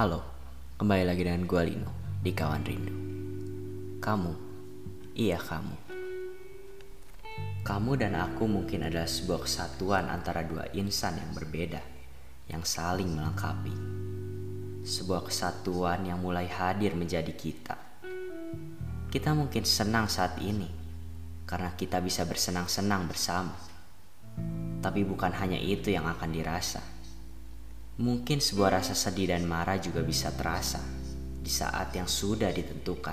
Halo, kembali lagi dengan gue Lino di Kawan Rindu. Kamu, iya kamu. Kamu dan aku mungkin adalah sebuah kesatuan antara dua insan yang berbeda, yang saling melengkapi. Sebuah kesatuan yang mulai hadir menjadi kita. Kita mungkin senang saat ini, karena kita bisa bersenang-senang bersama. Tapi bukan hanya itu yang akan dirasa Mungkin sebuah rasa sedih dan marah juga bisa terasa di saat yang sudah ditentukan.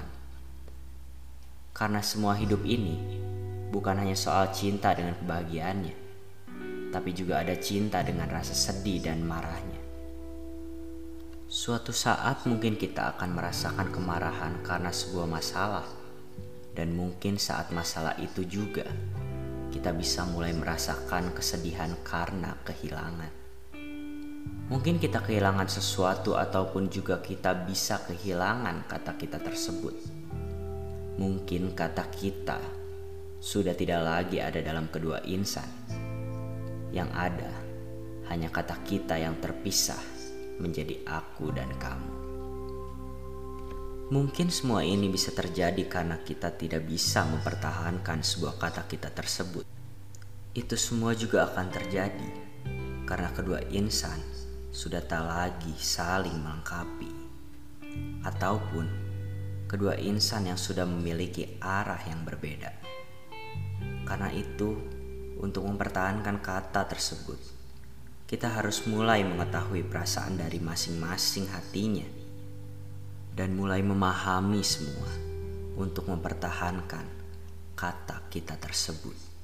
Karena semua hidup ini bukan hanya soal cinta dengan kebahagiaannya, tapi juga ada cinta dengan rasa sedih dan marahnya. Suatu saat mungkin kita akan merasakan kemarahan karena sebuah masalah, dan mungkin saat masalah itu juga kita bisa mulai merasakan kesedihan karena kehilangan. Mungkin kita kehilangan sesuatu ataupun juga kita bisa kehilangan kata kita tersebut. Mungkin kata kita sudah tidak lagi ada dalam kedua insan. Yang ada hanya kata kita yang terpisah menjadi aku dan kamu. Mungkin semua ini bisa terjadi karena kita tidak bisa mempertahankan sebuah kata kita tersebut. Itu semua juga akan terjadi karena kedua insan sudah tak lagi saling melengkapi, ataupun kedua insan yang sudah memiliki arah yang berbeda. Karena itu, untuk mempertahankan kata tersebut, kita harus mulai mengetahui perasaan dari masing-masing hatinya dan mulai memahami semua untuk mempertahankan kata kita tersebut.